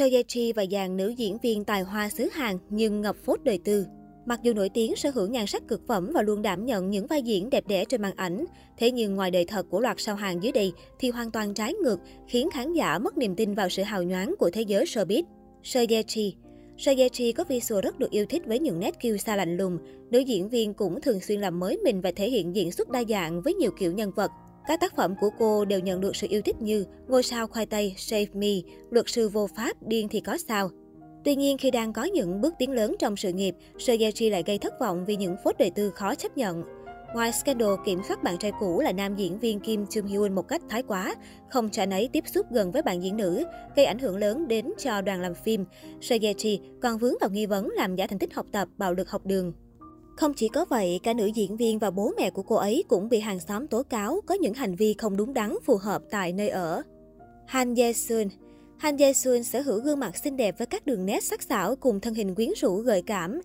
Seo Ye Chi và dàn nữ diễn viên tài hoa xứ Hàn nhưng ngập phốt đời tư. Mặc dù nổi tiếng sở hữu nhan sắc cực phẩm và luôn đảm nhận những vai diễn đẹp đẽ trên màn ảnh, thế nhưng ngoài đời thật của loạt sao hàng dưới đây thì hoàn toàn trái ngược, khiến khán giả mất niềm tin vào sự hào nhoáng của thế giới showbiz. Seo Ye Chi Seo Ye Chi có visual rất được yêu thích với những nét kiêu sa lạnh lùng. Nữ diễn viên cũng thường xuyên làm mới mình và thể hiện diễn xuất đa dạng với nhiều kiểu nhân vật. Các tác phẩm của cô đều nhận được sự yêu thích như Ngôi sao khoai tây, Save Me, Luật sư vô pháp, Điên thì có sao. Tuy nhiên, khi đang có những bước tiến lớn trong sự nghiệp, Seo Ye Ji lại gây thất vọng vì những phốt đời tư khó chấp nhận. Ngoài scandal kiểm soát bạn trai cũ là nam diễn viên Kim Jung Hyun một cách thái quá, không cho anh ấy tiếp xúc gần với bạn diễn nữ, gây ảnh hưởng lớn đến cho đoàn làm phim, Seo Ye Ji còn vướng vào nghi vấn làm giả thành tích học tập, bạo lực học đường. Không chỉ có vậy, cả nữ diễn viên và bố mẹ của cô ấy cũng bị hàng xóm tố cáo có những hành vi không đúng đắn phù hợp tại nơi ở. Han Ye Sun Han Ye Sun sở hữu gương mặt xinh đẹp với các đường nét sắc sảo cùng thân hình quyến rũ gợi cảm.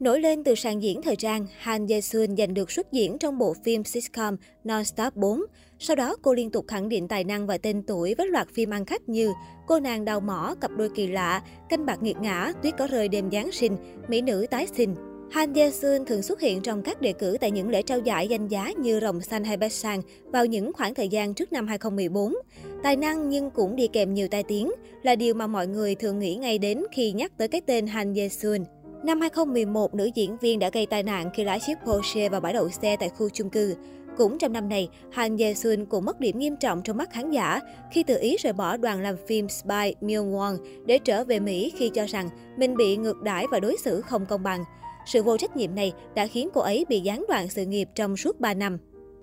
Nổi lên từ sàn diễn thời trang, Han Ye Sun giành được xuất diễn trong bộ phim sitcom Non-Stop 4. Sau đó, cô liên tục khẳng định tài năng và tên tuổi với loạt phim ăn khách như Cô nàng đào mỏ, Cặp đôi kỳ lạ, Canh bạc nghiệt ngã, Tuyết có rơi đêm Giáng sinh, Mỹ nữ tái sinh. Han Ye Sun thường xuất hiện trong các đề cử tại những lễ trao giải danh giá như Rồng Xanh hay Best Sang vào những khoảng thời gian trước năm 2014. Tài năng nhưng cũng đi kèm nhiều tai tiếng là điều mà mọi người thường nghĩ ngay đến khi nhắc tới cái tên Han Ye Sun. Năm 2011, nữ diễn viên đã gây tai nạn khi lái chiếc Porsche vào bãi đậu xe tại khu chung cư. Cũng trong năm này, Han Ye Sun cũng mất điểm nghiêm trọng trong mắt khán giả khi tự ý rời bỏ đoàn làm phim Spy Myung Won để trở về Mỹ khi cho rằng mình bị ngược đãi và đối xử không công bằng. Sự vô trách nhiệm này đã khiến cô ấy bị gián đoạn sự nghiệp trong suốt 3 năm.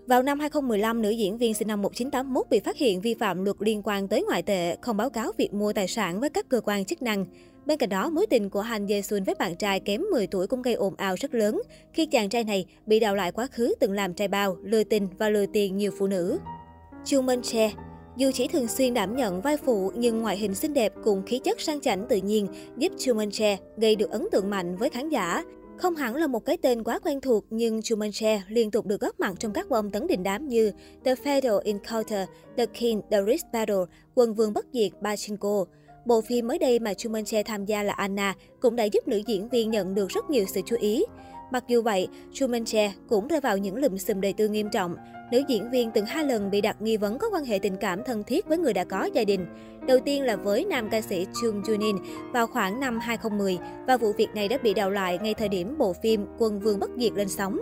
Vào năm 2015, nữ diễn viên sinh năm 1981 bị phát hiện vi phạm luật liên quan tới ngoại tệ, không báo cáo việc mua tài sản với các cơ quan chức năng. Bên cạnh đó, mối tình của Han Ye Sun với bạn trai kém 10 tuổi cũng gây ồn ào rất lớn khi chàng trai này bị đào lại quá khứ từng làm trai bao, lừa tình và lừa tiền nhiều phụ nữ. Chu Minh Che dù chỉ thường xuyên đảm nhận vai phụ nhưng ngoại hình xinh đẹp cùng khí chất sang chảnh tự nhiên giúp Chu Minh Che gây được ấn tượng mạnh với khán giả. Không hẳn là một cái tên quá quen thuộc, nhưng Jumanji liên tục được góp mặt trong các bom tấn đình đám như The Fatal Encounter, The King, The Rich Battle, Quân vương bất diệt, Pachinko. Bộ phim mới đây mà Jumanji tham gia là Anna cũng đã giúp nữ diễn viên nhận được rất nhiều sự chú ý. Mặc dù vậy, Jumanji cũng rơi vào những lùm xùm đời tư nghiêm trọng. Nữ diễn viên từng hai lần bị đặt nghi vấn có quan hệ tình cảm thân thiết với người đã có gia đình. Đầu tiên là với nam ca sĩ Chung Junin vào khoảng năm 2010 và vụ việc này đã bị đào lại ngay thời điểm bộ phim Quân Vương Bất Diệt lên sóng.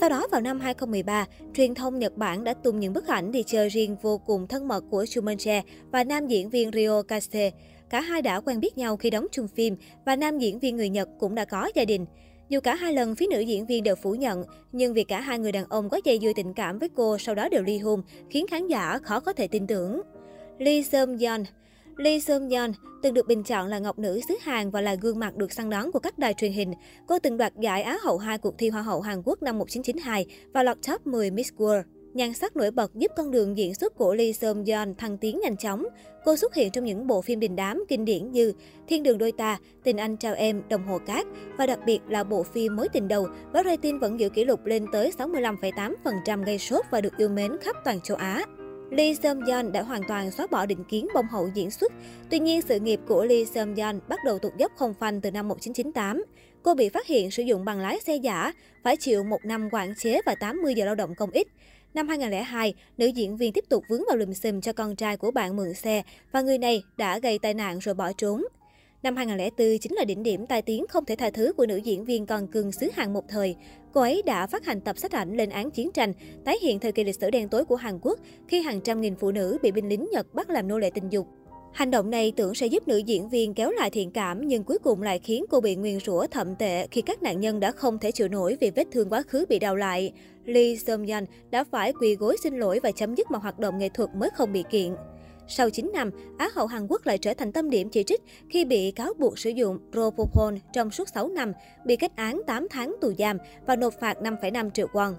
Sau đó vào năm 2013, truyền thông Nhật Bản đã tung những bức ảnh đi chơi riêng vô cùng thân mật của Chumanche và nam diễn viên Rio Kase. Cả hai đã quen biết nhau khi đóng chung phim và nam diễn viên người Nhật cũng đã có gia đình. Dù cả hai lần phía nữ diễn viên đều phủ nhận, nhưng việc cả hai người đàn ông có dây dưa tình cảm với cô sau đó đều ly hôn khiến khán giả khó có thể tin tưởng. Lee Seung Yeon Lee Seung Yeon từng được bình chọn là ngọc nữ xứ Hàn và là gương mặt được săn đón của các đài truyền hình. Cô từng đoạt giải Á hậu hai cuộc thi Hoa hậu Hàn Quốc năm 1992 và lọt top 10 Miss World. Nhan sắc nổi bật giúp con đường diễn xuất của Lee Seung Yeon thăng tiến nhanh chóng. Cô xuất hiện trong những bộ phim đình đám kinh điển như Thiên đường đôi ta, Tình anh trao em, Đồng hồ cát và đặc biệt là bộ phim Mối tình đầu với rating vẫn giữ kỷ lục lên tới 65,8% gây sốt và được yêu mến khắp toàn châu Á. Lee Seung Yeon đã hoàn toàn xóa bỏ định kiến bông hậu diễn xuất. Tuy nhiên, sự nghiệp của Lee Seung Yeon bắt đầu tụt dốc không phanh từ năm 1998. Cô bị phát hiện sử dụng bằng lái xe giả, phải chịu một năm quản chế và 80 giờ lao động công ích. Năm 2002, nữ diễn viên tiếp tục vướng vào lùm xùm cho con trai của bạn mượn xe và người này đã gây tai nạn rồi bỏ trốn. Năm 2004 chính là đỉnh điểm tai tiếng không thể tha thứ của nữ diễn viên còn cưng xứ Hàn một thời. Cô ấy đã phát hành tập sách ảnh lên án chiến tranh, tái hiện thời kỳ lịch sử đen tối của Hàn Quốc khi hàng trăm nghìn phụ nữ bị binh lính Nhật bắt làm nô lệ tình dục. Hành động này tưởng sẽ giúp nữ diễn viên kéo lại thiện cảm nhưng cuối cùng lại khiến cô bị nguyền rủa thậm tệ khi các nạn nhân đã không thể chịu nổi vì vết thương quá khứ bị đào lại. Lee Seung Yeon đã phải quỳ gối xin lỗi và chấm dứt mọi hoạt động nghệ thuật mới không bị kiện. Sau 9 năm, Á hậu Hàn Quốc lại trở thành tâm điểm chỉ trích khi bị cáo buộc sử dụng Propofol trong suốt 6 năm, bị kết án 8 tháng tù giam và nộp phạt 5,5 triệu won.